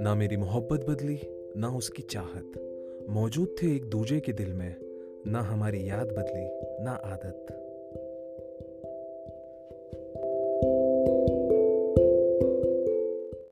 ना मेरी मोहब्बत बदली, ना उसकी चाहत। मौजूद थे एक दूजे के दिल में, ना हमारी याद बदली, ना आदत।